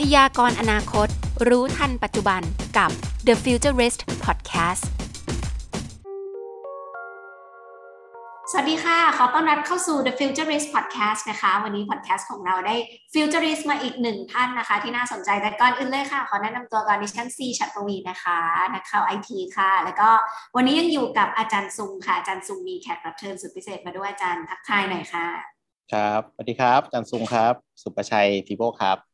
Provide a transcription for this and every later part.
พยากรณ์อนาคต รู้ทันปัจจุบันกับ The Futurist Podcast สวัสดีค่ะ ขอต้อนรับเข้าสู่ The Futurist Podcast นะคะ วันนี้ podcast ของเราได้ Futurist มาอีกหนึ่งท่านนะคะ ที่น่าสนใจ แต่ก่อนอื่นเลยค่ะ ขอแนะนำตัวก่อนดิฉันซีชัดปวีนะคะนักข่าวไอทีค่ะ แล้วก็วันนี้ยังอยู่กับอาจารย์ซุงค่ะ อาจารย์ซุงมีแขกรับเชิญสุดพิเศษมาด้วยอาจารย์ทักทายหน่อยค่ะ ครับ สวัสดีครับ อาจันซุงครับ สุประชัยพีโบครับโอ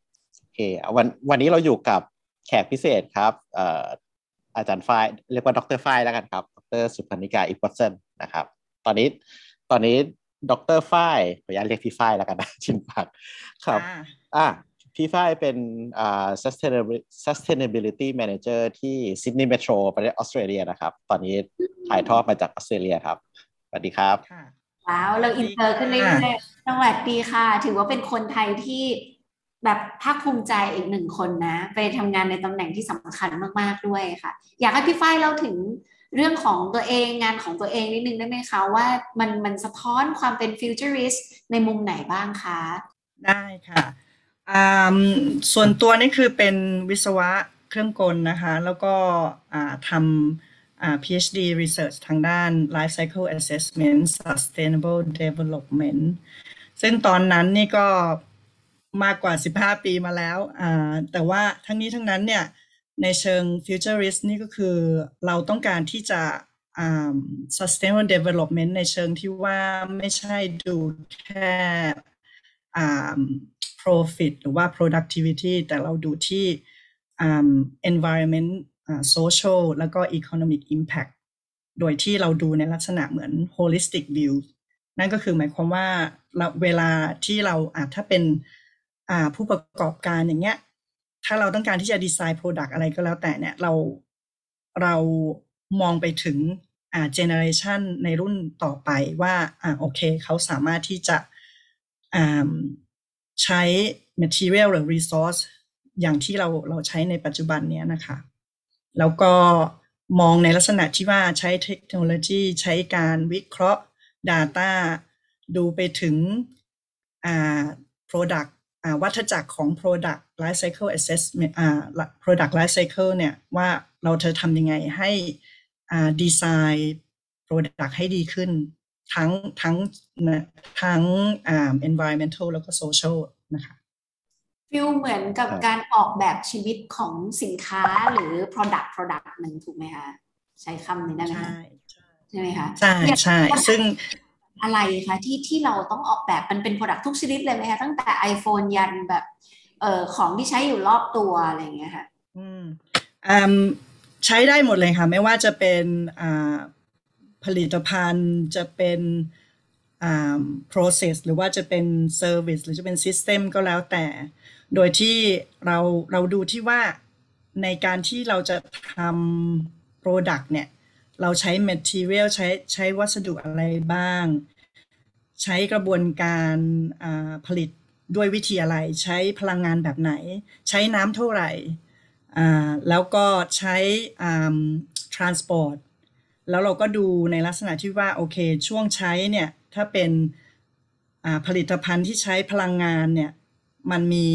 เควันวันนี้เราอยู่กับแขกพิเศษครับเอ่ออาจารย์ฝ้ายเรียกว่าดรฝ้ายแล้วกันครับ ดรสุพนิกาอิปวัตเซนนะครับ ตอนนี้ตอนนี้ดรฝ้ายขออนุญาตเรียกพี่ฝ้ายแล้วกันนะชินปากครับอะพี่ฝ้ายเป็นอ่า sustainability sustainability manager ที่ซิดนีย์เมโทรประเทศออสเตรเลียนะครับ ตอนนี้ถ่ายทอดมาจากออสเตรเลียครับสวัสดีครับค่ะว้าวเราอินเตอร์ขึ้นเรื่อยๆสวัสดีค่ะ ถือว่าเป็นคนไทยที่ แบบภาคภูมิใจอีกหนึ่งคนนะ ไปทำงานในตำแหน่งที่สำคัญมากๆด้วยค่ะ อยากให้พี่ฝ้ายเล่าถึงเรื่องของตัวเองงานของตัวเองนิดนึงได้ไหมคะ ว่ามันมันสะท้อนความเป็น futurist ในมุมไหนบ้างคะ ได้ค่ะ ส่วนตัวนี่คือเป็นวิศวะเครื่องกลนะคะ แล้วก็ทำ PhD Research ทางด้าน Life Cycle Assessment Sustainable Development ซึ่งตอนนั้นนี่ก็ มากกว่า 15 ปีมาแล้วอ่าแต่ว่าทั้งนี้ทั้งนั้นเนี่ยในเชิง futurist นี่ก็คือเราต้องการที่จะอ่า sustainable development ในเชิงที่ว่าไม่ใช่ดูแค่อ่า profit หรือว่า productivity แต่เราดูที่อ่า environment อ่า social แล้วก็ economic impact โดยที่เราดูในลักษณะเหมือน holistic view นั่นก็คือหมายความว่าเวลาที่เราอ่าถ้าเป็น ผู้ประกอบการอย่างเงี้ย ถ้าเราต้องการที่จะดีไซน์ Product อะไรก็แล้วแต่เนี่ยเราเรามองไปถึงอ่าเจเนอเรชันในรุ่นต่อไปว่าอ่าโอเคเขาสามารถที่จะอ่าใช้ material หรือ resource อย่างที่เราเราใช้ในปัจจุบันเนี้ยนะคะ แล้วก็มองในลักษณะที่ว่าใช้เทคโนโลยีใช้การวิเคราะห์ Data ดูไปถึงอ่า Product วัฏจักรของ Product Life Cycle Assessment อ่า Product Life Cycle เนี่ยว่าเราจะทำยังไงให้อ่าดีไซน์ Product ให้ดีขึ้น ทั้งทั้งนะทั้งอ่า environmental แล้วก็ social นะคะฟิลเหมือนกับครับการออกแบบชีวิตของสินค้าหรือ product product หนึ่งถูกไหมคะ ใช้คำนี้ได้ไหมใช่คะใช่ไหมคะ ใช่ใช่ซึ่ง อะไรคะที่ที่เราต้องออกแบบมันเป็น product ทุกชนิดเลยไหมคะตั้งแต่ iPhone ยันแบบเอ่อของที่ใช้อยู่รอบตัวอะไรอย่างเงี้ยค่ะอืมอืใช้ได้หมดเลยค่ะ ไม่ว่าจะเป็นอ่าผลิตภัณฑ์จะเป็นอ่า process หรือว่าจะเป็น service หรือจะเป็น system ก็แล้วแต่ โดยที่เราเราดูที่ว่าในการที่เราจะทำ product เนี่ย เราใช้ material ใช้ใช้วัสดุอะไรบ้าง ใช้กระบวนการผลิตด้วยวิธีอะไร ใช้พลังงานแบบไหน ใช้น้ำเท่าไหร่ แล้วก็ใช้อ่า transport แล้วเราก็ดูในลักษณะที่ว่าโอเค ช่วงใช้เนี่ยถ้าเป็นผลิตภัณฑ์ที่ใช้พลังงานเนี่ยมันมี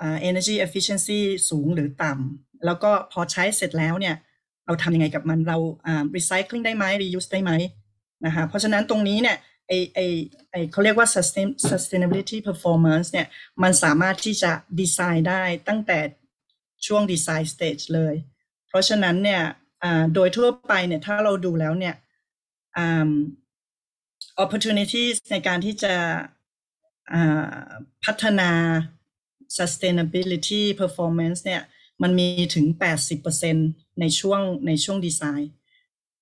อ่า energy efficiency สูงหรือต่ำแล้วก็พอใช้เสร็จแล้วเนี่ย เราทำยังไงกับมันเราอ่า recycling ได้ไหม reuse ได้ไหมนะคะเพราะฉะนั้นตรงนี้เนี่ยไอไอไอเขาเรียกว่า sustain sustainability performance เนี่ยมันสามารถที่จะดีไซน์ได้ตั้งแต่ช่วงดีไซน์ stage เลย เพราะฉะนั้นเนี่ยโดยทั่วไปเนี่ยถ้าเราดูแล้วเนี่ยอ่า opportunities ในการที่จะพัฒนา sustainability performance เนี่ยมันมีถึง 80% ในช่วงในช่วงดีไซน์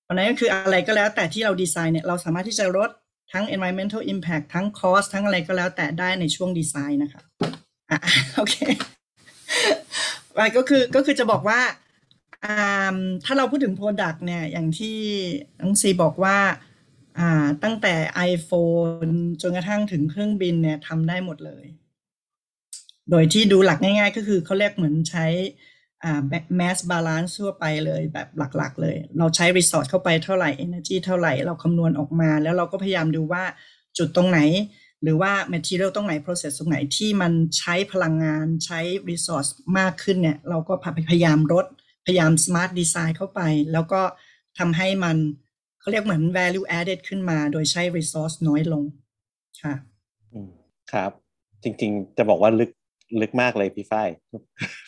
เพราะนั้นก็คืออะไรก็แล้วแต่ที่เราดีไซน์เนี่ยเราสามารถที่จะลดทั้ง environmental impact ทั้ง cost ทั้งอะไรก็แล้วแต่ได้ในช่วงดีไซน์นะคะอะโอเคไปก็คือก็คือจะบอกว่าอ่าถ้าเราพูดถึง Product เนี่ยอย่างที่น้องซีบอกว่าอ่าตั้งแต่ iPhone จนกระทั่งถึงเครื่องบินเนี่ยทำได้หมดเลย โดยที่ดูหลักง่าย ๆ ก็คือเขาเรียกเหมือนใช้ อ่า mass balance ทั่วไปเลยแบบหลักๆ เลย เราใช้ resource เข้าไปเท่าไหร่ energy เท่าไหร่เราคำนวณออกมา แล้วเราก็พยายามดูว่าจุดตรงไหน หรือว่า material ตรงไหน process ตรงไหนที่มันใช้พลังงานใช้ resource มากขึ้นเนี่ย เราก็พยายามลดพยายาม smart design เข้าไป แล้วก็ทำให้มันเขาเรียกเหมือน value added ขึ้นมา โดยใช้ resource น้อยลงค่ะอืมครับ จริงๆ จะบอกว่าลึกลึกมากเลยพี่ฝ้าย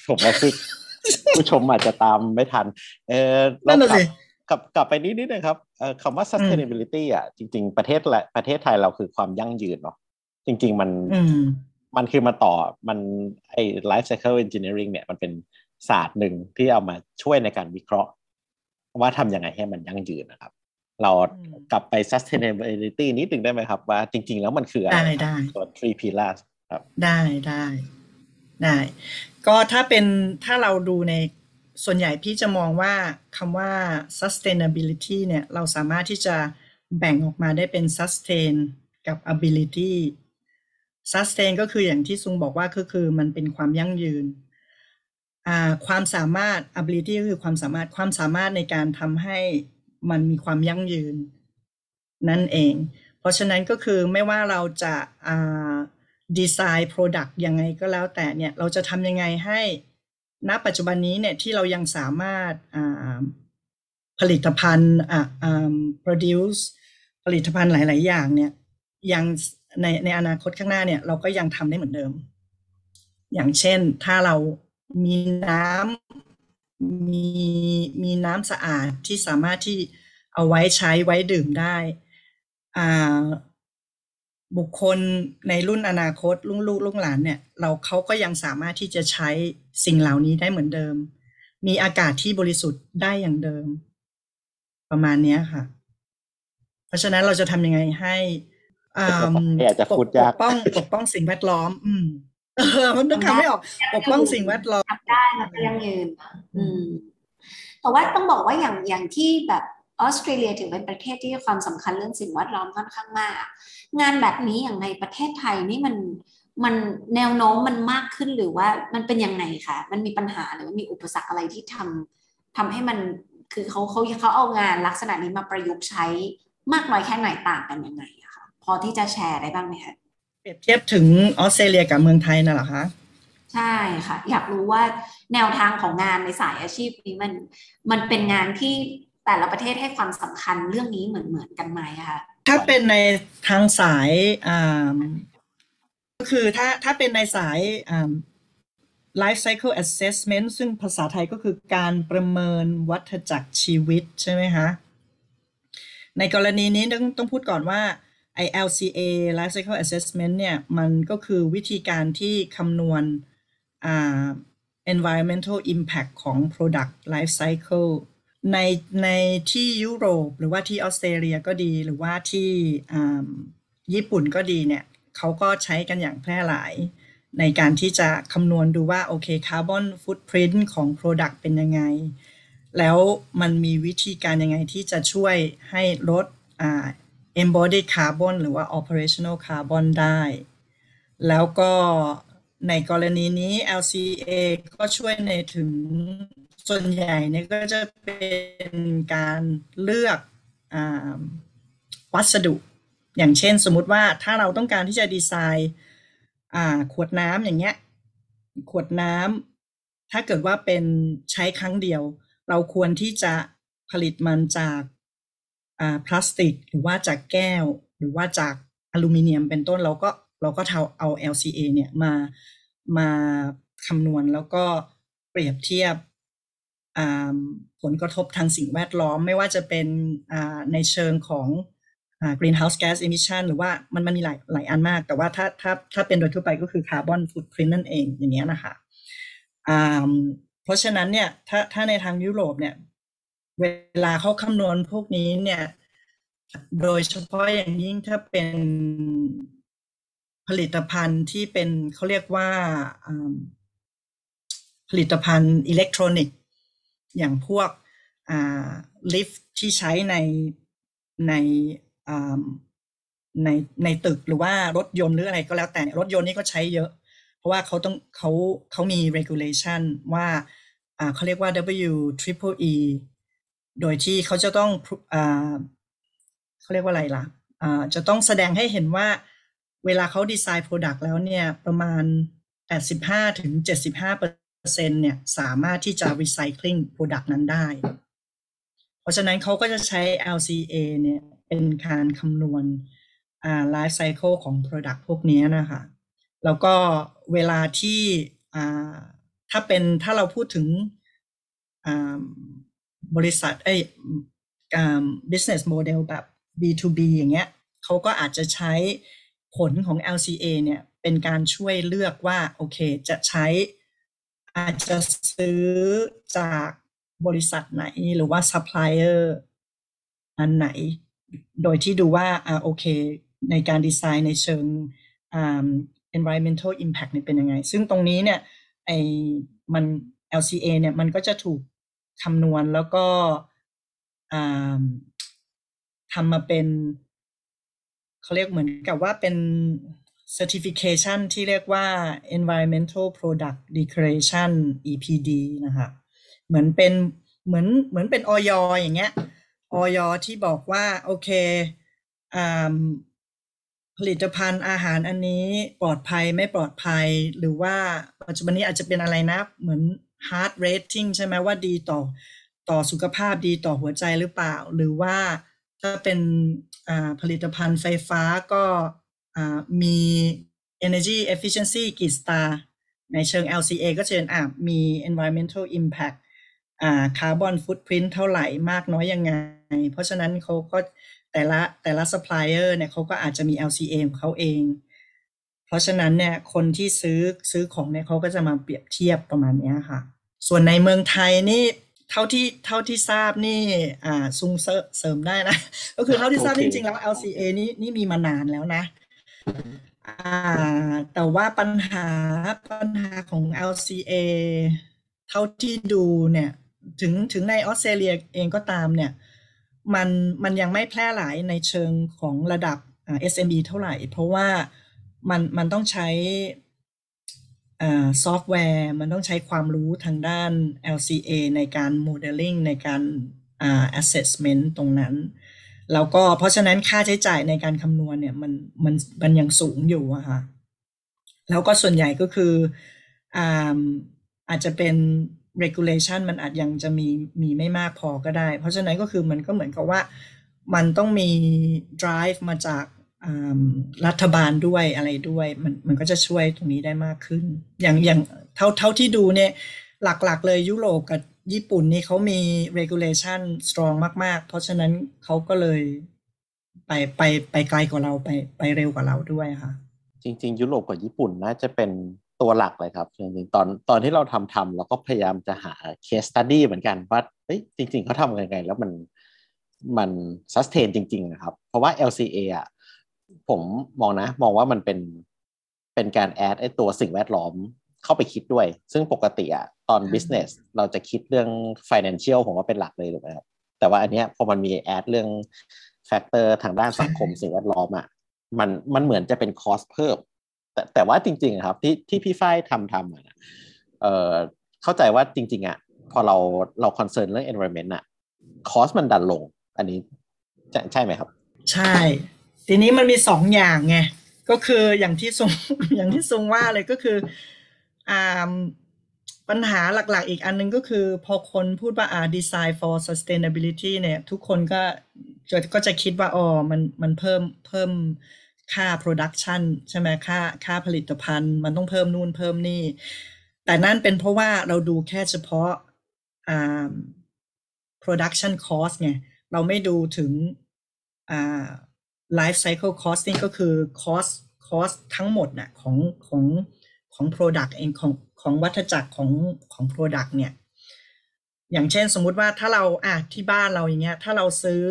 ผมว่าผู้ ผู้ชมอาจจะตามไม่ทัน เออนั่นน่ะกลัสิกลับกลับไปนิดนิดนึงครับเอ่อคำว่า sustainability อะจริง ๆ ประเทศละประเทศไทยเราคือความยั่งยืนเนาะจริง ๆ มันอืมมันคือมาต่อมันไอ้ life cycle engineering เนี่ยมันเป็นศาสตร์หนึ่งที่เอามาช่วยในการวิเคราะห์ ว่าทำยังไงให้มันยั่งยืนนะครับ เราอืมกลับไป sustainability นิดหนึ่งได้ไหมครับ ว่าจริง ๆ แล้วมันคืออะไรได้ได้ตัว three pillars ครับ ได้ได้ได้ ก็ถ้าเป็นถ้าเราดูในส่วนใหญ่พี่จะมองว่าคำว่า sustainability เนี่ย เราสามารถที่จะแบ่งออกมาได้เป็น sustain กับ ability sustain ก็คืออย่างที่ซุงบอกว่าก็คือมันเป็นความยั่งยืน ความสามารถ ability ก็คือความสามารถความสามารถในการทำให้มันมีความยั่งยืน นั่นเอง เพราะฉะนั้นก็คือไม่ว่าเราจะ ดีไซน์ Product ยังไงก็แล้วแต่เนี่ยเราจะทำยังไงให้ณปัจจุบันนี้เนี่ยที่เรายังสามารถผลิตภัณฑ์อ่าอ่า produce ผลิตภัณฑ์หลาย ๆ อย่างเนี่ยยังในในอนาคตข้างหน้าเนี่ยเราก็ยังทำได้เหมือนเดิม อย่างเช่นถ้าเรามีน้ำมีมีน้ำสะอาดที่สามารถที่เอาไว้ใช้ไว้ดื่มได้อ่า บุคคลในรุ่นอนาคตลุงลูกลุงหลานเนี่ย เราเขาก็ยังสามารถที่จะใช้สิ่งเหล่านี้ได้เหมือนเดิม มีอากาศที่บริสุทธิ์ได้อย่างเดิม ประมาณเนี้ยค่ะ เพราะฉะนั้นเราจะทำยังไงให้อ่าอยากจะพูดยากปกป้องปกป้องสิ่งแวดล้อม อืม เออ มันนึกคำไม่ออกปกป้องสิ่งแวดล้อมทำได้แล้วก็ยั่งยืนนะอืมแต่ว่าต้องบอกว่าอย่างอย่างที่แบบ ออสเตรเลียถือเป็นประเทศที่ให้ความสำคัญเรื่องสิ่งแวดล้อมค่อนข้างมาก งานแบบนี้อย่างในประเทศไทยนี่มันมันแนวโน้มมันมากขึ้นหรือว่ามันเป็นยังไงคะมันมีปัญหาหรือว่ามีอุปสรรคอะไรที่ทำทำให้มันคือเขาเขาเขาเอางานลักษณะนี้มาประยุกต์ใช้มากน้อยแค่ไหนต่างกันยังไงอะคะพอที่จะแชร์ได้บ้างไหมคะเปรียบเทียบถึงออสเตรเลียกับเมืองไทยน่ะเหรอคะใช่ค่ะ อยากรู้ว่าแนวทางของงานในสายอาชีพนี้มันมันเป็นงานที่ แต่ละประเทศให้ความสำคัญเรื่องนี้เหมือนเหมือนกันไหมคะถ้าเป็นในทางสายอ่าก็คือถ้าถ้าเป็นในสาย life cycle assessment ซึ่งภาษาไทยก็คือการประเมินวัฏจักรชีวิตใช่ไหมคะในกรณีนี้ต้องต้องพูดก่อนว่าไอ LCA life cycle assessment เนี่ย มันก็คือวิธีการที่คำนวณ environmental impact ของ product life cycle ในในที่ยุโรปหรือว่าที่ออสเตรเลียก็ดีหรือว่าที่ญี่ปุ่นก็ดีเนี่ยเขาก็ใช้กันอย่างแพร่หลาย ในการที่จะคำนวณดูว่าโอเคคาร์บอนฟุตพริ้นของ Product เป็นยังไง แล้วมันมีวิธีการยังไงที่จะช่วยให้ลดอ่า embodied carbon หรือว่า operational carbon ได้ แล้วก็ในกรณีนี้ LCA ก็ช่วยในถึง ส่วนใหญ่เนี่ยก็จะเป็นการเลือกอวัสดุ อย่างเช่นสมมุติว่าถ้าเราต้องการที่จะดีไซน์อ่าขวดน้ำอย่างเงี้ยขวดน้ำถ้าเกิดว่าเป็นใช้ครั้งเดียว เราควรที่จะผลิตมันจากอ่าพลาสติก หรือว่าจากแก้ว หรือว่าจากอลูมิเนียมเป็นต้นเราก็เราก็เอาเอา LCA เนี่ยมามาคำนวณแล้วก็เปรียบเทียบ ผลกระทบทางสิ่งแวดล้อม ไม่ว่าจะเป็นในเชิงของ greenhouse gas emission หรือว่ามันมันมีหลายหลายอันมาก แต่ว่าถ้าถ้าถ้าเป็นโดยทั่วไปก็คือ carbon footprint นั่นเองอย่างเงี้ยนะคะเพราะฉะนั้นเนี่ยถ้าถ้าในทางยุโรปเนี่ยเวลาเขาคำนวณพวกนี้เนี่ยโดยเฉพาะอย่างยิ่งถ้าเป็นผลิตภัณฑ์ที่เป็นเขาเรียกว่าอ่าผลิตภัณฑ์อิเล็กทรอนิกส์ อย่างพวกลิฟท์ที่ใช้ในในในในตึกหรือว่ารถยนต์หรืออะไรก็แล้วแต่รถยนต์นี่ก็ใช้เยอะ เพราะว่าเขาต้องเขาเขามี regulation ว่าเขาเรียกว่า W triple E โดยที่เขาจะต้องอเขาเรียกว่าอะไรล่ะจะต้องแสดงให้เห็นว่าเวลาเขาดีไซน์ Product แล้วเนี่ย ประมาณ 85ถึง75 เปอร์เซ็นต์เนี่ยสามารถที่จะ recycling Product นั้นได้ เพราะฉะนั้นเขาก็จะใช้ LCA เนี่ยเป็นการคำนวณอ่า life cycle ของ Product พวกนี้นะคะ แล้วก็เวลาที่อ่าถ้าเป็นถ้าเราพูดถึงอ่าบริษัทเอ้ยอ่า business model แบบ B2B อย่างเงี้ยเขาก็อาจจะใช้ผลของ LCA เนี่ยเป็นการช่วยเลือกว่า โอเค จะใช้ อาจจะซื้อจากบริษัทไหนหรือว่า supplier อันไหน โดยที่ดูว่าอ่าโอเค ในการดีไซน์ในเชิงอ่า environmental impact เนี่ยเป็นยังไง ซึ่งตรงนี้เนี่ยไอมัน LCA เนี่ยมันก็จะถูกคำนวณแล้วก็อ่าทำมาเป็นเขาเรียกเหมือนกับว่าเป็น certification ที่เรียกว่า environmental product declaration EPD นะคะเหมือนเป็นเหมือนเหมือนเป็นออยอย่างเงี้ยออยที่บอกว่า โอเคอ่าผลิตภัณฑ์อาหารอันนี้ปลอดภัยไม่ปลอดภัย หรือว่าปัจจุบันนี้อาจจะเป็นอะไรนะเหมือน heart rating ใช่ไหมว่าดีต่อต่อสุขภาพดีต่อหัวใจหรือเปล่า หรือว่าถ้าเป็นผลิตภัณฑ์ไฟฟ้าก็ มี energy efficiency กี่สตาร์ในเชิง LCA ก็จะเป็นมี environmental impact อ่า carbon footprint เท่าไหร่มากน้อยยังไง เพราะฉะนั้นเขาก็แต่ละแต่ละ supplier เนี่ยเขาก็อาจจะมี LCA ของเขาเอง เพราะฉะนั้นเนี่ยคนที่ซื้อซื้อของเนี่ยเขาก็จะมาเปรียบเทียบประมาณนี้ค่ะ ส่วนในเมืองไทยนี่เท่าที่เท่าที่ทราบนี่อ่าซุงเสริมได้นะ ก็คือเท่าที่ทราบจริงๆแล้ว LCA นี่นี่มีมานานแล้วนะ แต่ว่าปัญหาปัญหาของ LCA เท่าที่ดูเนี่ยถึงถึงในออสเตรเลียเองก็ตามเนี่ยมันมันยังไม่แพร่หลายในเชิงของระดับ SME เท่าไหร่ เพราะว่ามันมันต้องใช้ซอฟต์แวร์มันต้องใช้ความรู้ทางด้าน LCA ในการโมเดลลิ่งในการ assessment ตรงนั้น แล้วก็เพราะฉะนั้นค่าใช้จ่ายในการคำนวณเนี่ยมันมันมันยังสูงอยู่อะค่ะแล้วก็ส่วนใหญ่ก็คืออาอาจจะเป็น regulation มันอาจยังจะมีมีไม่มากพอก็ได้ เพราะฉะนั้นก็คือมันก็เหมือนกับว่ามันต้องมี drive มาจากรัฐบาลด้วยอะไรด้วย มันมันก็จะช่วยตรงนี้ได้มากขึ้น อย่างอย่างเท่าเท่าที่ดูเนี่ยหลักๆ เลยยุโรปกับ ญี่ปุ่นนี่เขามี regulation strong มาก ๆ เพราะฉะนั้นเขาก็เลยไปไปไปไกลกว่าเราไปไปเร็วกว่าเราด้วยค่ะ จริง ๆ ยุโรปกับญี่ปุ่นน่าจะเป็นตัวหลักเลยครับจริงๆตอนตอนที่เราทำทำเราก็พยายามจะหา case study เหมือนกันว่าเฮ้ยจริง ๆเขาทำยังไง แล้วมันมัน sustain จริง ๆ นะครับ เพราะว่า LCA อะผมมองนะ มองว่ามันเป็นเป็นการ add ไอ้ตัวสิ่งแวดล้อม เข้าไปคิดด้วย ซึ่งปกติอะตอน business เราจะคิดเรื่อง financial ผมว่าเป็นหลักเลยถูกไหมครับแต่ว่าอันเนี้ยพอมันมี add เรื่อง factor ทางด้านสังคมสิ่งแวดล้อมอะมันมันเหมือนจะเป็น cost เพิ่มแต่แต่ว่าจริง ๆ ครับ ที่ที่พี่ฝ้ายทำทำอะเอ่อเข้าใจว่าจริง ๆอะพอเราเรา concern เรื่อง environment อะ cost มันดันลง อันนี้ใช่ไหมครับ ใช่ ทีนี้มันมีสองอย่างไง ก็คืออย่างที่ทรงอย่างที่ทรงว่าเลยก็คืออ่า ปัญหาหลักๆ อีกอันนึงก็คือ พอคนพูดว่าอ่า design for sustainability เนี่ย ทุกคนก็จะก็จะคิดว่าอ๋อมันมันเพิ่มเพิ่มค่า production ใช่ไหมค่าค่าผลิตภัณฑ์ มันต้องเพิ่มนู่นเพิ่มนี่ แต่นั่นเป็นเพราะว่าเราดูแค่เฉพาะอ่า production cost ไงเราไม่ดูถึงอ่า life cycle costing ก็คือ cost cost ทั้งหมดน่ะของของ ของ product เองของของวัฏจักรของของ product เนี่ย อย่างเช่นสมมุติว่าถ้าเราอะที่บ้านเราอย่างเงี้ยถ้าเราซื้อ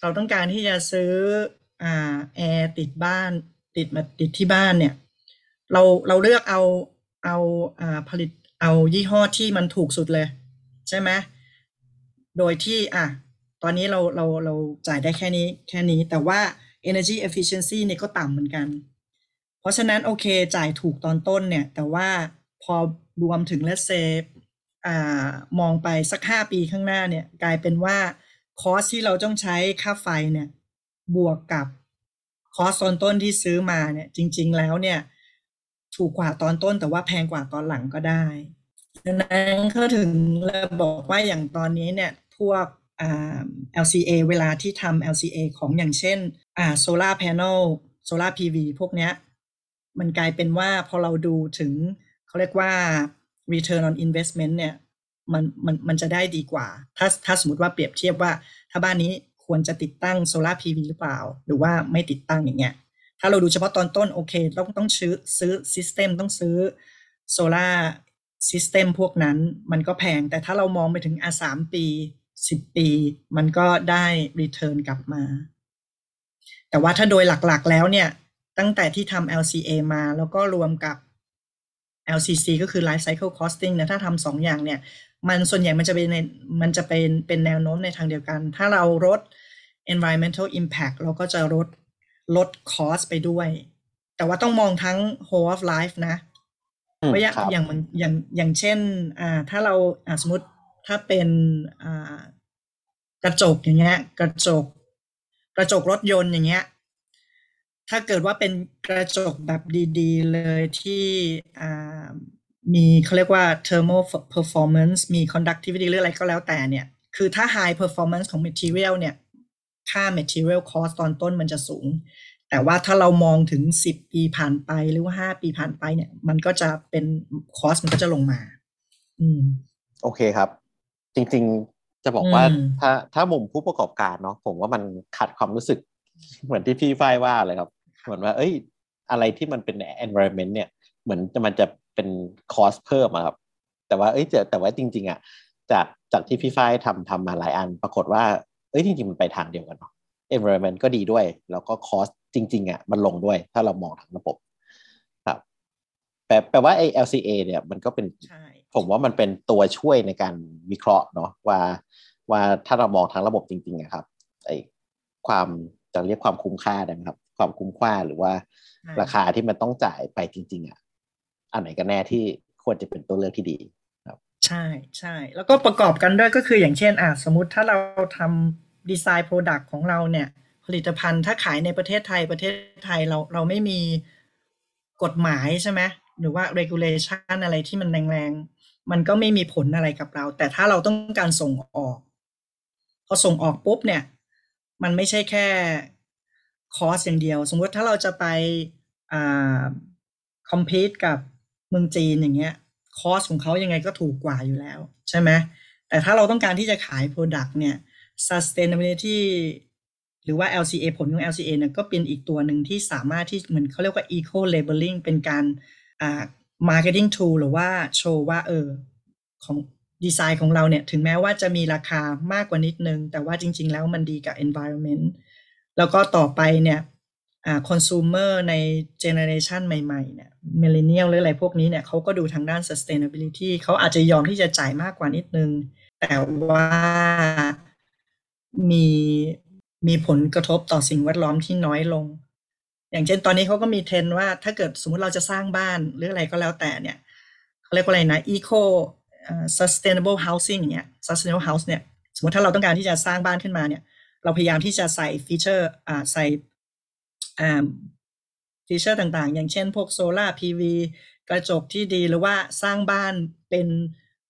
เราต้องการที่จะซื้ออ่าแอร์ติดบ้าน ติดมาติดที่บ้านเนี่ย เราเราเลือกเอาเอาอ่าผลิตเอายี่ห้อที่มันถูกสุดเลย ใช่ไหมโดยที่อะตอนนี้เราเราเราจ่ายได้แค่นี้แค่นี้แต่ว่า energy efficiency เนี่ยก็ต่ำเหมือนกัน เพราะฉะนั้นโอเคจ่ายถูกตอนต้นเนี่ย แต่ว่าพอรวมถึง let's say อ่ามองไปสักห้าปีข้างหน้าเนี่ย กลายเป็นว่าคอสที่เราต้องใช้ค่าไฟเนี่ย บวกกับคอสตอนต้นที่ซื้อมาเนี่ย จริง ๆ แล้วเนี่ย ถูกกว่าตอนต้น แต่ว่าแพงกว่าตอนหลังก็ได้ดังนั้นก็ถึงเราบอกว่าอย่างตอนนี้เนี่ยพวก LCA เวลาที่ทำ LCA ของอย่างเช่นอ่า solar panel solar PV พวกเนี้ย มันกลายเป็นว่าพอเราดูถึงเขาเรียกว่า return on investment เนี่ยมันมันมันจะได้ดีกว่า ถ้าถ้าสมมติว่าเปรียบเทียบว่า ถ้าบ้านนี้ควรจะติดตั้งโซลาร์ PV หรือเปล่า หรือว่าไม่ติดตั้งอย่างเงี้ย ถ้าเราดูเฉพาะตอนต้นโอเคต้องต้องซื้อซื้อ system ต้องซื้อ solar system พวกนั้นมันก็แพง แต่ถ้าเรามองไปถึงอะสามปีสิบปี มันก็ได้ return กลับมา แต่ว่าถ้าโดยหลักๆแล้วเนี่ย ตั้งแต่ที่ทำ LCA มาแล้วก็รวมกับ LCC ก็คือ Life Cycle Costing นะถ้าทำสองอย่างเนี่ย มันส่วนใหญ่มันจะเป็นในมันจะเป็นเป็นแนวโน้มในทางเดียวกัน ถ้าเราลด environmental impact เราก็จะลดลด cost ไปด้วย แต่ว่าต้องมองทั้ง whole of life นะอืมเพราะอย่างครับอย่างมันอย่างอย่างเช่นอ่าถ้าเราอ่าสมมติถ้าเป็นอ่ากระจกอย่างเงี้ย กระจก กระจกรถยนต์อย่างเงี้ย ถ้าเกิดว่าเป็นกระจกแบบดีๆ เลยที่อ่ามีเขาเรียกว่า thermal performance มี conductivity หรืออะไรก็แล้วแต่เนี่ย คือถ้า high performance ของ material เนี่ย ค่า material cost ตอนต้นมันจะสูง แต่ว่าถ้าเรามองถึง 10 ปีผ่านไปหรือว่า 5 ปีผ่านไปเนี่ย มันก็จะเป็น cost มันก็จะลงมา อืม โอเคครับ จริงๆจะบอกว่าอืมถ้าถ้ามุมผู้ประกอบการเนาะผมว่ามันขัดความรู้สึกเหมือนที่พี่ฝ้ายว่าเลยครับ เหมือนว่า เอ้ย อะไรที่มันเป็น environment เนี่ย เหมือนจะมันจะเป็น cost เพิ่มอะครับ แต่ว่าเอ้ยแต่แต่ว่าจริง ๆอะจากจากที่พี่ฝ้ายทำทำมาหลายอัน ปรากฏว่า เอ้ยจริง ๆ มันไปทางเดียวกันเนาะ environment ก็ดีด้วย แล้วก็ cost จริง ๆอะมันลงด้วย ถ้าเรามองทางระบบครับแปลแปลว่าไอ้ LCA เนี่ยมันก็เป็นใช่ผมว่ามันเป็นตัวช่วยในการวิเคราะห์เนาะว่าว่าถ้าเรามองทั้งระบบจริงๆอะครับไอ้ความจะเรียกความคุ้มค่าได้ไหมครับ ความคุ้มค่าหรือว่าใช่ราคาที่มันต้องจ่ายไปจริง ๆอะอันไหนกันแน่ที่ควรจะเป็นตัวเลือกที่ดีใช่ใช่แล้วก็ประกอบกันด้วยก็คืออย่างเช่นอะสมมติถ้าเราทำดีไซน์โปรดักต์ของเราเนี่ย ผลิตภัณฑ์ถ้าขายในประเทศไทยประเทศไทยเราเราไม่มีกฎหมายใช่ไหมหรือว่า regulation อะไรที่มันแรงๆ มันก็ไม่มีผลอะไรกับเรา แต่ถ้าเราต้องการส่งออก พอส่งออกปุ๊บเนี่ย มันไม่ใช่แค่ คอสอย่างเดียว สมมติถ้าเราจะไปอ่าคอมพีตกับเมืองจีนอย่างเงี้ยคอสของเขายังไงก็ถูกกว่าอยู่แล้ว ใช่ไหมแต่ถ้าเราต้องการที่จะขาย Product เนี่ย sustainability หรือว่า LCA ผลของ LCA เนี่ยก็เป็นอีกตัวหนึ่งที่สามารถที่เหมือนเขาเรียกว่า eco labeling เป็นการอ่า marketing tool หรือว่าโชว์ว่าเออของดีไซน์ของเราเนี่ย ถึงแม้ว่าจะมีราคามากกว่านิดนึง แต่ว่าจริง ๆ แล้วมันดีกับ environment แล้วก็ต่อไปเนี่ยอ่า consumer ใน generation ใหม่ๆเนี่ย millennial หรืออะไรพวกนี้เนี่ยเขาก็ดูทางด้าน sustainability เขาอาจจะยอมที่จะจ่ายมากกว่านิดนึง แต่ว่ามีมีผลกระทบต่อสิ่งแวดล้อมที่น้อยลง อย่างเช่นตอนนี้เขาก็มีเทรนว่าถ้าเกิดสมมติเราจะสร้างบ้านหรืออะไรก็แล้วแต่เนี่ยเขาเรียกว่าอะไรนะ eco เอ่อ sustainable housing อย่างเงี้ย sustainable house เนี่ย สมมติถ้าเราต้องการที่จะสร้างบ้านขึ้นมาเนี่ย เราพยายามที่จะใส่ feature อ่าใส่อ่า feature ต่างๆ อย่างเช่นพวกโซลาร์ PV กระจกที่ดีหรือว่าสร้างบ้านเป็น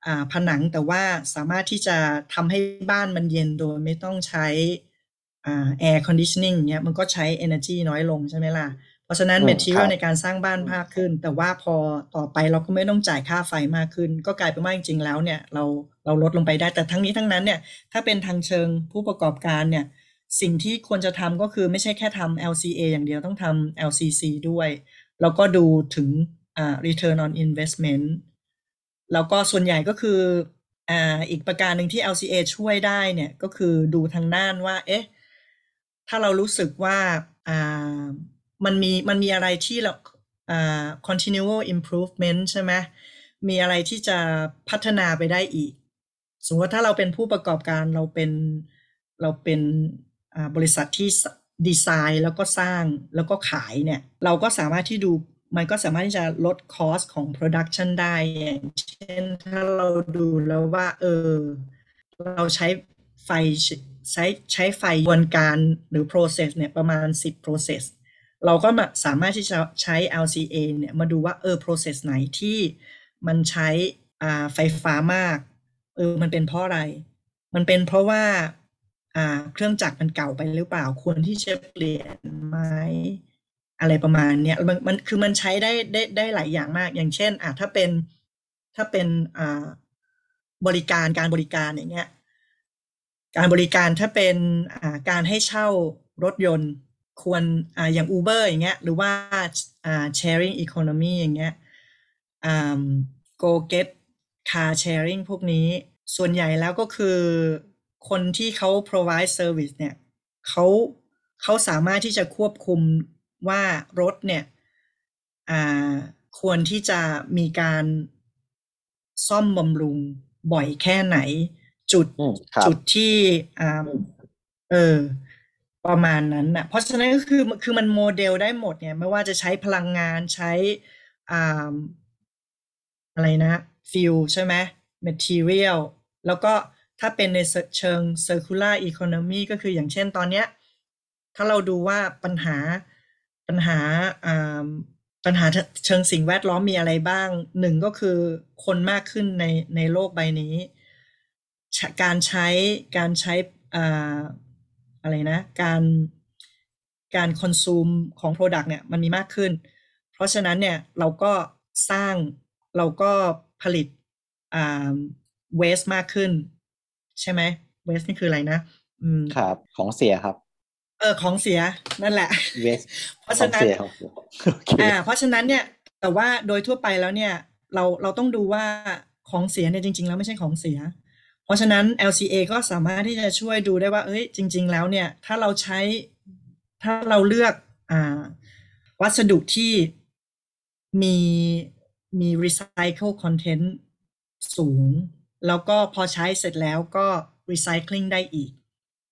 อ่าผนังแต่ว่าสามารถที่จะทำให้บ้านมันเย็นโดยไม่ต้องใช้อ่า air conditioning เนี้ยมันก็ใช้ energy น้อยลงใช่ไหมล่ะ เพราะฉะนั้นอืม material ครับในการสร้างบ้านมากขึ้น แต่ว่าพอต่อไปเราก็ไม่ต้องจ่ายค่าไฟมากขึ้น ก็กลายเป็นว่าจริงๆแล้วเนี่ยเราเราลดลงไปได้แต่ทั้งนี้ทั้งนั้นเนี่ยถ้าเป็นทางเชิงผู้ประกอบการเนี่ยสิ่งที่ควรจะทำก็คือไม่ใช่แค่ทำ LCA อย่างเดียวต้องทำ LCC ด้วย แล้วก็ดูถึงอ่า return on investment แล้วก็ส่วนใหญ่ก็คืออ่าอีกประการหนึ่งที่ LCA ช่วยได้เนี่ยก็คือดูทางด้านว่า เอ๊ะ ถ้าเรารู้สึกว่าอ่า มันมีมันมีอะไรที่เราอ่า continual improvement ใช่ไหมมีอะไรที่จะพัฒนาไปได้อีก สมมติว่าถ้าเราเป็นผู้ประกอบการเราเป็นเราเป็นบริษัทที่ดีไซน์แล้วก็สร้างแล้วก็ขายเนี่ย เราก็สามารถที่ดูมันก็สามารถที่จะลดคอสของ production ได้อย่างเช่นถ้าเราดูแล้วว่า เออ เราใช้ไฟใช้ใช้ไฟวนการหรือ process เนี่ยประมาณ 10 process เราก็มาสามารถที่จะใช้ LCA เนี่ยมาดูว่าเออ process ไหนที่มันใช้อ่าไฟฟ้ามากเออมันเป็นเพราะอะไร มันเป็นเพราะว่าอ่าเครื่องจักรมันเก่าไปหรือเปล่า ควรที่จะเปลี่ยนไหมอะไรประมาณเนี้ยมันมันคือมันใช้ได้ได้ได้หลายอย่างมาก อย่างเช่นอ่าถ้าเป็นถ้าเป็นอ่าบริการการบริการอย่างเงี้ย การบริการถ้าเป็นอ่าการให้เช่ารถยนต์ ควรอ่าอย่าง Uber อย่างเงี้ย หรือว่าอ่า sharing economy อย่างเงี้ยอ่า Go Get Car Sharing พวกนี้ ส่วนใหญ่แล้วก็คือคนที่เขา provide service เนี่ยเขาเขาสามารถที่จะควบคุมว่ารถเนี่ยอ่าควรที่จะมีการซ่อมบำรุงบ่อยแค่ไหน จุดอืมครับจุดที่อ่าเออ ประมาณนั้นน่ะ เพราะฉะนั้นก็คือ คือมันโมเดลได้หมดไง ไม่ว่าจะใช้พลังงาน ใช้ อ่า อะไรนะ fuel ใช่ไหม material แล้วก็ถ้าเป็นในเชิเชิง circular economy ก็คืออย่างเช่นตอนเนี้ย ถ้าเราดูว่าปัญหาปัญหาอ่าปัญหาเชิงสิ่งแวดล้อมมีอะไรบ้าง หนึ่งก็คือคนมากขึ้นในในโลกใบนี้ การใช้การใช้อ่า อะไรนะ การการ consume ของพรอดักต์เนี่ยมันมีมากขึ้น เพราะฉะนั้นเนี่ยเราก็สร้างเราก็ผลิตอ่า waste มากขึ้น ใช่ไหม waste นี่คืออะไรนะอืมครับ ของเสียครับ เออของเสียนั่นแหละ waste เพราะขอฉะงนั้นเสียของเสียโอเคอ่าเพราะฉะนั้นเนี่ยแต่ว่าโดยทั่วไปแล้วเนี่ย เราเราต้องดูว่าของเสียเนี่ยจริง ๆ แล้วไม่ใช่ของเสีย เพราะฉะนั้น LCA ก็สามารถที่จะช่วยดูได้ว่าเฮ้ย จริง ๆ แล้วเนี่ย ถ้าเราใช้ ถ้าเราเลือกอ่าวัสดุที่มีมี recycle content สูง แล้วก็พอใช้เสร็จแล้วก็ recycling ได้อีก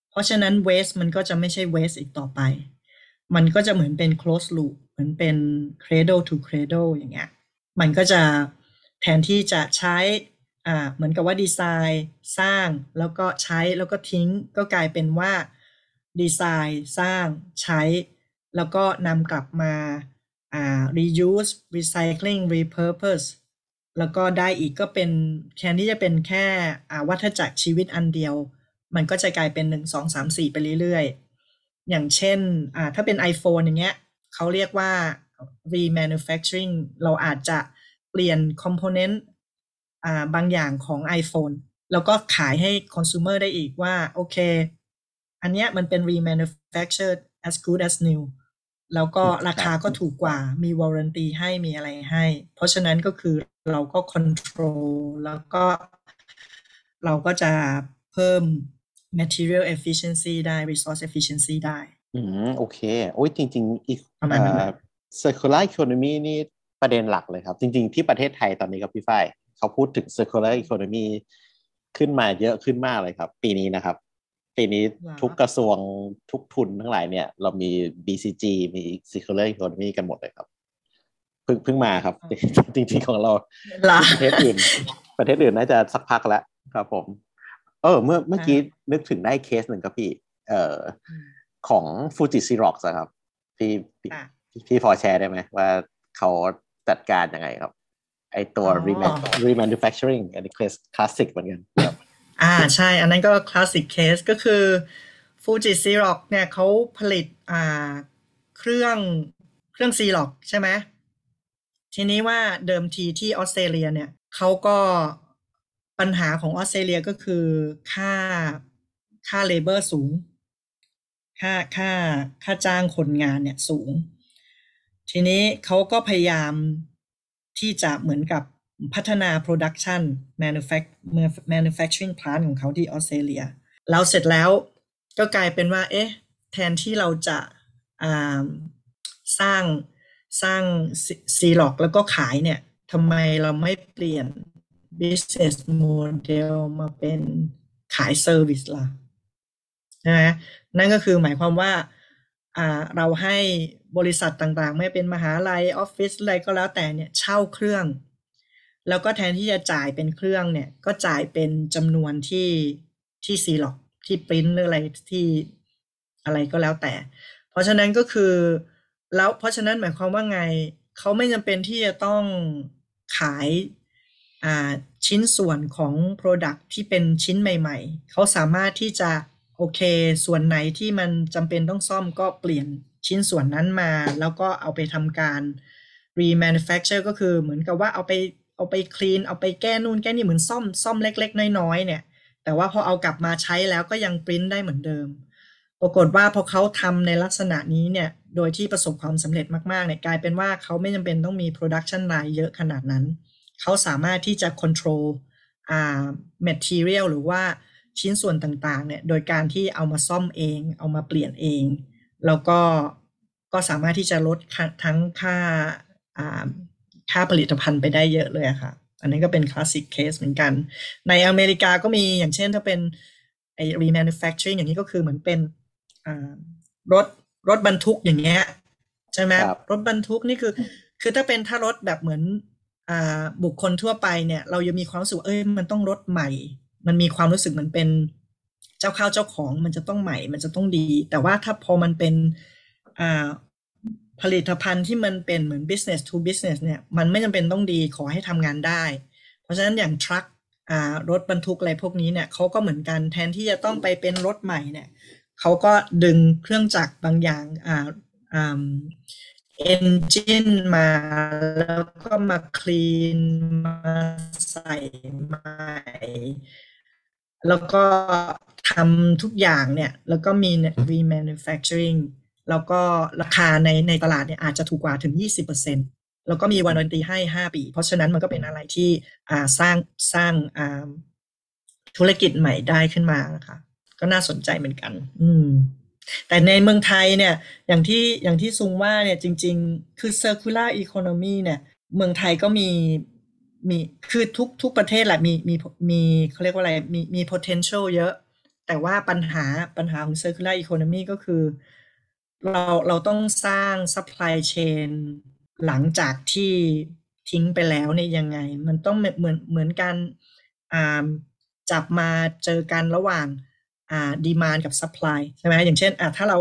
เพราะฉะนั้น waste มันก็จะไม่ใช่ waste อีกต่อไป มันก็จะเหมือนเป็น close loop เหมือนเป็น cradle to cradle อย่างเงี้ย มันก็จะแทนที่จะใช้ เหมือนกับว่าดีไซน์สร้างแล้วก็ใช้แล้วก็ทิ้งก็กลายเป็นว่าดีไซน์สร้างใช้ แล้วก็นำกลับมาอ่า reuse recycling repurpose แล้วก็ได้อีกก็เป็นแทนที่จะเป็นแค่วัฏจักรชีวิตอันเดียว มันก็จะกลายเป็น 1 2 3 4 ไปเรื่อยๆ อย่างเช่นถ้าเป็น iPhone อย่างเงี้ยเขาเรียกว่า remanufacturing เราอาจจะเปลี่ยน component อ่า บางอย่างของ iPhone แล้วก็ขายให้ consumer ได้อีกว่า โอเค อันเนี้ยมันเป็น remanufactured as good as new แล้วก็อืมราครัคาบก็ถูกกว่ามี warranty ให้มีอะไรให้ เพราะฉะนั้นก็คือเราก็ control แล้วก็เราก็จะเพิ่ม material efficiency ได้ resource efficiency ได้ อืม โอเค โอ้ยจริง ๆ อีกประมาณนั้นแหละเอ่อ circular economy นี่ประเด็นหลักเลยครับ จริง ๆ ที่ประเทศไทยตอนนี้ครับพี่ฝ้าย เขาพูดถึง circular economy ขึ้นมาเยอะขึ้นมากเลยครับ ปีนี้นะครับ ปีนี้เหรอทุกกระทรวงทุกทุนทั้งหลายเนี่ย เรามี BCG มี circular economy กันหมดเลยครับเพิ่งเพิ่งมาครับ จริงๆของเราล่ะประเทศอื่น ประเทศอื่นน่าจะสักพักแล้วครับผม เออ เมื่อเมื่อกี้นึกถึงได้เคสหนึ่งครับพี่ เอ่ออมของ Fuji Xerox ครับพี่พี่อะพี่พี่พอแชร์ได้ไหมว่าเขาจัดการยังไงครับ ไอ้ตัวอ๋อ reman- remanufacturing อันนี้คลาสสิกเหมือนกันครับอ่าใช่ อันนั้นก็ classic case ก็คือ Fuji Xerox เนี่ยเขาผลิตอ่าเครื่องเครื่อง Xerox ใช่ไหมทีนี้ว่าเดิมทีที่ออสเตรเลียเนี่ยเขาก็ปัญหาของออสเตรเลียก็คือค่าค่า labor สูง ค่าค่าค่าจ้างคนงานเนี่ยสูง ทีนี้เขาก็พยายาม ที่จะเหมือนกับพัฒนา production manufacturing plant ของเขาที่ออสเตรเลียแล้วเสร็จแล้วก็กลายเป็นว่า เอ๊ะ แทนที่เราจะาสร้างสร้างซีล็อกแล้วก็ขายเนี่ยทำไมเราไม่เปลี่ยน business model มาเป็นขาย service ล่ะนะนั่นก็คือหมายความว่าอ่าเราให้ บริษัทต่างๆ ไม่เป็นมหาลัยออฟฟิศอะไรก็แล้วแต่เนี่ยเช่าเครื่อง แล้วก็แทนที่จะจ่ายเป็นเครื่องเนี่ยก็จ่ายเป็นจำนวนที่ที่ซีล็อกที่ปริ้นหรืออะไรที่อะไรก็แล้วแต่ เพราะฉะนั้นก็คือแล้วเพราะฉะนั้นหมายความว่าไงเขาไม่จำเป็นที่จะต้องขายชิ้นส่วนของ Product ที่เป็นชิ้นใหม่ ๆ เขาสามารถที่จะโอเค ส่วนไหนที่มันจำเป็นต้องซ่อมก็เปลี่ยน ชิ้นส่วนนั้นมา แล้วก็เอาไปทำการ remanufacture ก็คือเหมือนกับว่าเอาไปเอาไปคลีนเอาไปแก้นู่นแก้นี่เหมือนซ่อมซ่อมเล็ก ๆ น้อยๆเนี่ย แต่ว่าพอเอากลับมาใช้แล้วก็ยังปริ้นได้เหมือนเดิม ปรากฏว่าพอเขาทำในลักษณะนี้เนี่ย โดยที่ประสบความสำเร็จมากๆเนี่ยกลายเป็นว่าเขาไม่จำเป็นต้องมี production line เยอะขนาดนั้น เขาสามารถที่จะ control อ่า material หรือว่าชิ้นส่วนต่างๆเนี่ย โดยการที่เอามาซ่อมเอง เอามาเปลี่ยนเอง แล้วก็ ก็สามารถที่จะลดค่าทั้งค่าอ่าค่าผลิตภัณฑ์ไปได้เยอะเลยอะค่ะ อันนี้ก็เป็นคลาสสิกเคสเหมือนกัน ในอเมริกาก็มีอย่างเช่นถ้าเป็นไอ้ remanufacturing อย่างนี้ก็คือเหมือนเป็นอ่ารถรถบรรทุกอย่างเงี้ยใช่ไหมครับรถบรรทุกนี่คือ คือถ้าเป็นถ้ารถแบบเหมือนอ่าบุคคลทั่วไปเนี่ย เรายังมีความรู้สึกว่าเอ้ยมันต้องรถใหม่ มันมีความรู้สึกเหมันเป็นเจ้าข้าวเจ้าของมันจะต้องใหม่ มันจะต้องดี แต่ว่าถ้าพอมันเป็นอ่า ผลิตภัณฑ์ที่มันเป็นเหมือน business to business เนี่ยมันไม่จำเป็นต้องดีขอให้ทำงานได้ เพราะฉะนั้นอย่างทรัคอ่ารถบรรทุกอะไรพวกนี้เนี่ยเขาก็เหมือนกันแทนที่จะต้องไปเป็นรถใหม่เนี่ยเขาก็ดึงเครื่องจักรบางอย่างอ่าอ่าเอนจินมาแล้วก็มาคลีนมาใส่ใหม่แล้วก็ทำทุกอย่างเนี่ย แล้วก็มี remanufacturing แล้วก็ราคาในในตลาดเนี่ยอาจจะถูกกว่าถึง 20%แล้วก็มีวันดนตีให้ 5 ปี เพราะฉะนั้นมันก็เป็นอะไรที่สร้างสร้างธุรกิจใหม่ได้ขึ้นมานะคะ ก็น่าสนใจเหมือนกัน อืมแต่ในเมืองไทยเนี่ยอย่างที่อย่างที่ซุงว่าเนี่ยจริง ๆ คือ circular economy เนี่ยเมืองไทยก็มีมีคือทุกทุกประเทศแหละมีมีมีเขาเรียกว่าอะไรมีมี potential เยอะ แต่ว่าปัญหาปัญหาของ circular economy ก็คือ เราเราต้องสร้าง supply chain หลังจากที่ทิ้งไปแล้วเนี่ยยังไง มันต้องเหมือนเหมือนเหมือนการอ่าจับมาเจอกันระหว่างอ่า demand กับ supply ใช่ไหมอย่างเช่นอ่าถ้าเรา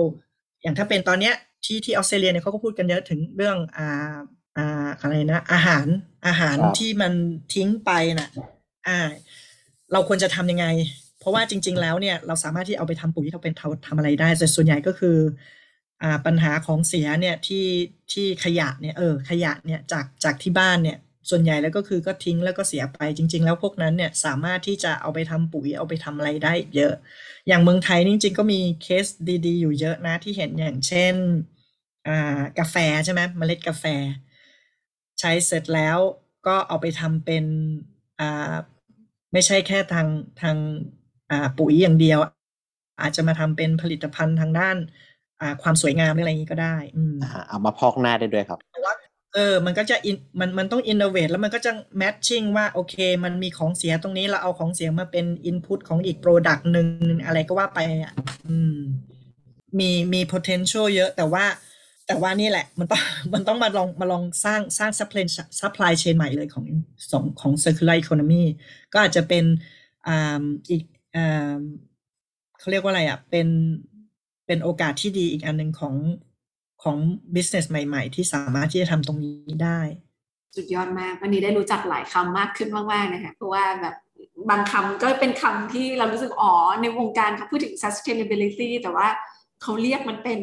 อย่างถ้าเป็นตอนเนี้ยที่ที่ออสเตรเลียเนี่ยเขาก็พูดกันเยอะถึงเรื่องอ่าอ่าอะไรนะอาหารอาหารครับที่มันทิ้งไปน่ะอ่าเราควรจะทำยังไง เพราะว่าจริง ๆ แล้วเนี่ยเราสามารถที่เอาไปทำปุ๋ยเราเป็นทำทำอะไรได้แต่ส่วนใหญ่ก็คือ อ่าปัญหาของเสียเนี่ยที่ที่ขยะเนี่ยเออขยะเนี่ยจากจากที่บ้านเนี่ยส่วนใหญ่แล้วก็คือก็ทิ้งแล้วก็เสียไปจริง ๆ แล้วพวกนั้นเนี่ยสามารถที่จะเอาไปทำปุ๋ยเอาไปทำอะไรได้เยอะ อย่างเมืองไทยจริง ๆ ก็มีเคสดี ๆ อยู่เยอะนะที่เห็นอย่างเช่นอ่ากาแฟใช่ไหมเมล็ดกาแฟ ใช้เสร็จแล้วก็เอาไปทำเป็นอ่าไม่ใช่แค่ทางทางอ่าปุ๋ยอย่างเดียว อาจจะมาทำเป็นผลิตภัณฑ์ทางด้าน ความสวยงามหรืออะไรอย่างนี้ก็ได้อืมอ่าเอามาพอกหน้าได้ด้วยครับเออ มันก็จะ in มันมันต้อง innovate แล้วมันก็จะ matching ว่าโอเค มันมีของเสียตรงนี้เราเอาของเสียมาเป็น input ของอีก product หนึ่งอะไรก็ว่าไปอะอืมมีมี potential เยอะแต่ว่า แต่ว่านี่แหละ มันต้องมันต้องมาลองมาลองสร้างสร้าง supply supply chain ใหม่เลยของสองของ circular economy ก็อาจจะเป็นอ่าอีกอ่าเขาเรียกว่าอะไรอะเป็น เป็นโอกาสที่ดีอีกอันหนึ่งของของ business ใหม่ ๆ ที่สามารถที่จะทำตรงนี้ได้ สุดยอดมาก วันนี้ได้รู้จักหลายคำมากขึ้นมากๆนะคะเพราะว่าแบบบางคำก็เป็นคำที่เรารู้สึกอ๋อในวงการเขาพูดถึง sustainability แต่ว่าเขาเรียกมันเป็น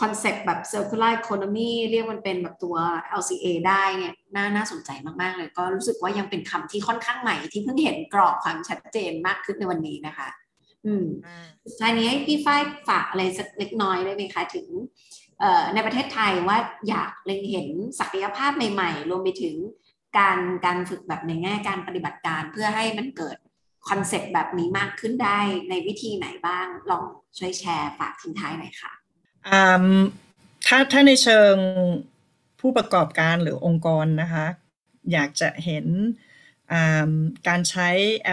คอนเซปต์แบบ circular economy เรียกมันเป็นแบบตัว LCA ได้เนี่ยน่าน่าสนใจมาก ๆ เลย ก็รู้สึกว่ายังเป็นคำที่ค่อนข้างใหม่ที่เพิ่งเห็นกรอบความชัดเจนมากขึ้นในวันนี้นะคะ อืมสุดท้ายนี้ให้พี่ฝ้ายฝากอะไรสักเล็กน้อยได้ไหมคะถึงเอ่อในประเทศไทยว่าอยากเล็งเห็นศักยภาพใหม่ๆ รวมไปถึงการการฝึกแบบในแง่การปฏิบัติการเพื่อให้มันเกิดคอนเซ็ปต์แบบนี้มากขึ้นได้ในวิธีไหนบ้าง ลองช่วยแชร์ฝากทิ้งท้ายหน่อยค่ะอ่าถ้าถ้าในเชิงผู้ประกอบการหรือองค์กรนะคะ อยากจะเห็นอ่าการใช้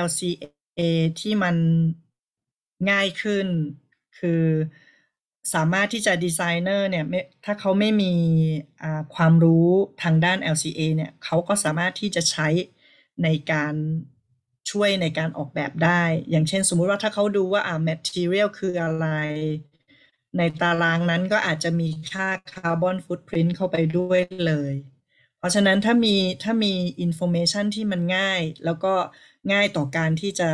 LCA ที่มัน ง่ายขึ้น คือสามารถที่จะดีไซเนอร์เนี่ยไม่ถ้าเขาไม่มีอ่าความรู้ทางด้าน LCA เนี่ยเขาก็สามารถที่จะใช้ในการช่วยในการออกแบบได้ อย่างเช่นสมมุติว่าถ้าเขาดูว่าอ่า material คืออะไร ในตารางนั้นก็อาจจะมีค่า carbon footprint เข้าไปด้วยเลย เพราะฉะนั้นถ้ามีถ้ามี information ที่มันง่าย แล้วก็ง่ายต่อการที่จะ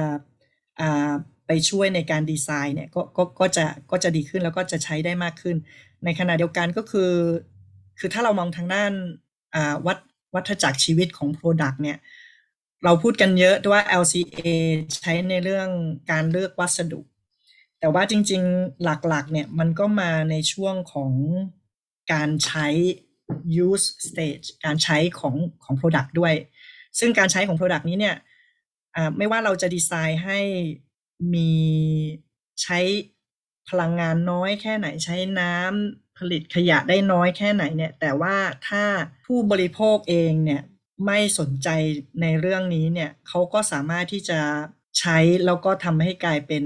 อ่า ไปช่วยในการดีไซน์เนี่ยก็ก็ก็จะก็จะดีขึ้นแล้วก็จะใช้ได้มากขึ้น ในขณะเดียวกันก็คือ คือถ้าเรามองทางด้านวัดวัฏจักรชีวิตของ Product เนี่ยเราพูดกันเยอะว่า LCA ใช้ในเรื่องการเลือกวัสดุ แต่ว่าจริงๆหลักๆเนี่ยมันก็มาในช่วงของการใช้ use stage การใช้ของของ product ด้วย ซึ่งการใช้ของ product นี้เนี่ยไม่ว่าเราจะดีไซน์ให้ มีใช้พลังงานน้อยแค่ไหน ใช้น้ำผลิตขยะได้น้อยแค่ไหนเนี่ย แต่ว่าถ้าผู้บริโภคเองเนี่ยไม่สนใจในเรื่องนี้เนี่ยเขาก็สามารถที่จะใช้แล้วก็ทำให้กลายเป็น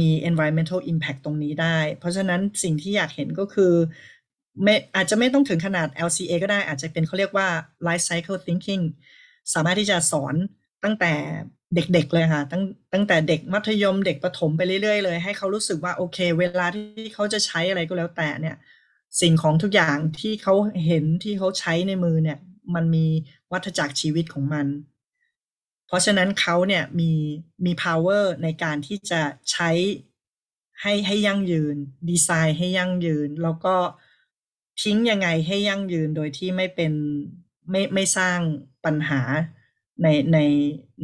มี environmental impact ตรงนี้ได้ เพราะฉะนั้นสิ่งที่อยากเห็นก็คือไม่อาจจะไม่ต้องถึงขนาด LCA ก็ได้อาจจะเป็นเขาเรียกว่า life cycle thinking สามารถที่จะสอนตั้งแต่ เด็ก ๆ เลยค่ะ ตั้ง ตั้งแต่เด็กมัธยม เด็กประถมไปเรื่อย ๆ เลย ให้เขารู้สึกว่า โอเค เวลา ที่เขาจะใช้อะไรก็แล้วแต่เนี่ย สิ่งของทุกอย่างที่เขาเห็น ที่เขาใช้ในมือเนี่ย มันมีวัฏจักรชีวิตของมัน เพราะฉะนั้นเขาเนี่ยมี มี power ในการที่จะใช้ให้ ให้ยั่งยืน ดีไซน์ให้ยั่งยืน แล้วก็ทิ้งยังไงให้ยั่งยืน โดยที่ไม่เป็น ไม่ ไม่สร้างปัญหา ในใน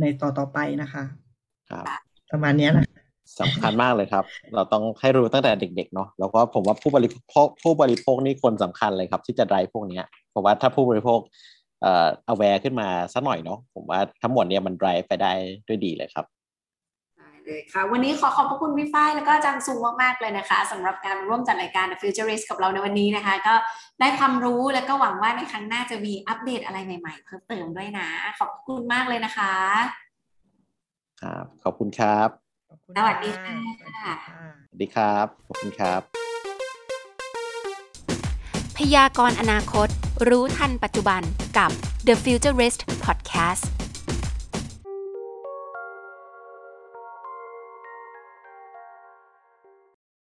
ในต่อต่อไปนะคะ ครับ ประมาณเนี้ยนะสำคัญมากเลยครับ เราต้องให้รู้ตั้งแต่เด็กๆเนาะแล้วก็ผมว่าผู้บริโภคผู้บริโภคนี่คนสำคัญเลยครับ ที่จะไดรฟ์พวกเนี้ยเพราะว่าถ้าผู้บริโภคเอ่อ aware ขึ้นมาสักหน่อยเนาะผมว่าทั้งหมดเนี่ยมันไดรฟ์ไปได้ด้วยดีเลยครับได้ เลยค่ะ วันนี้ขอขอบพระคุณพี่ฝ้ายแล้วก็อาจารย์ซูมากๆเลยนะคะสำหรับการร่วมจัดรายการ The Futurist กับเราในวันนี้นะคะ ก็ได้ความรู้แล้วก็หวังว่าในครั้งหน้าจะมีอัปเดตอะไรใหม่ๆ เพิ่มเติมด้วยนะ ขอบคุณมากเลยนะคะครับขอบคุณครับขอบคุณสวัสดีค่ะสวัสดีค่ะสวัสดีครับขอบคุณครับ พยากรณ์อนาคต รู้ทันปัจจุบันกับ The Futurist Podcast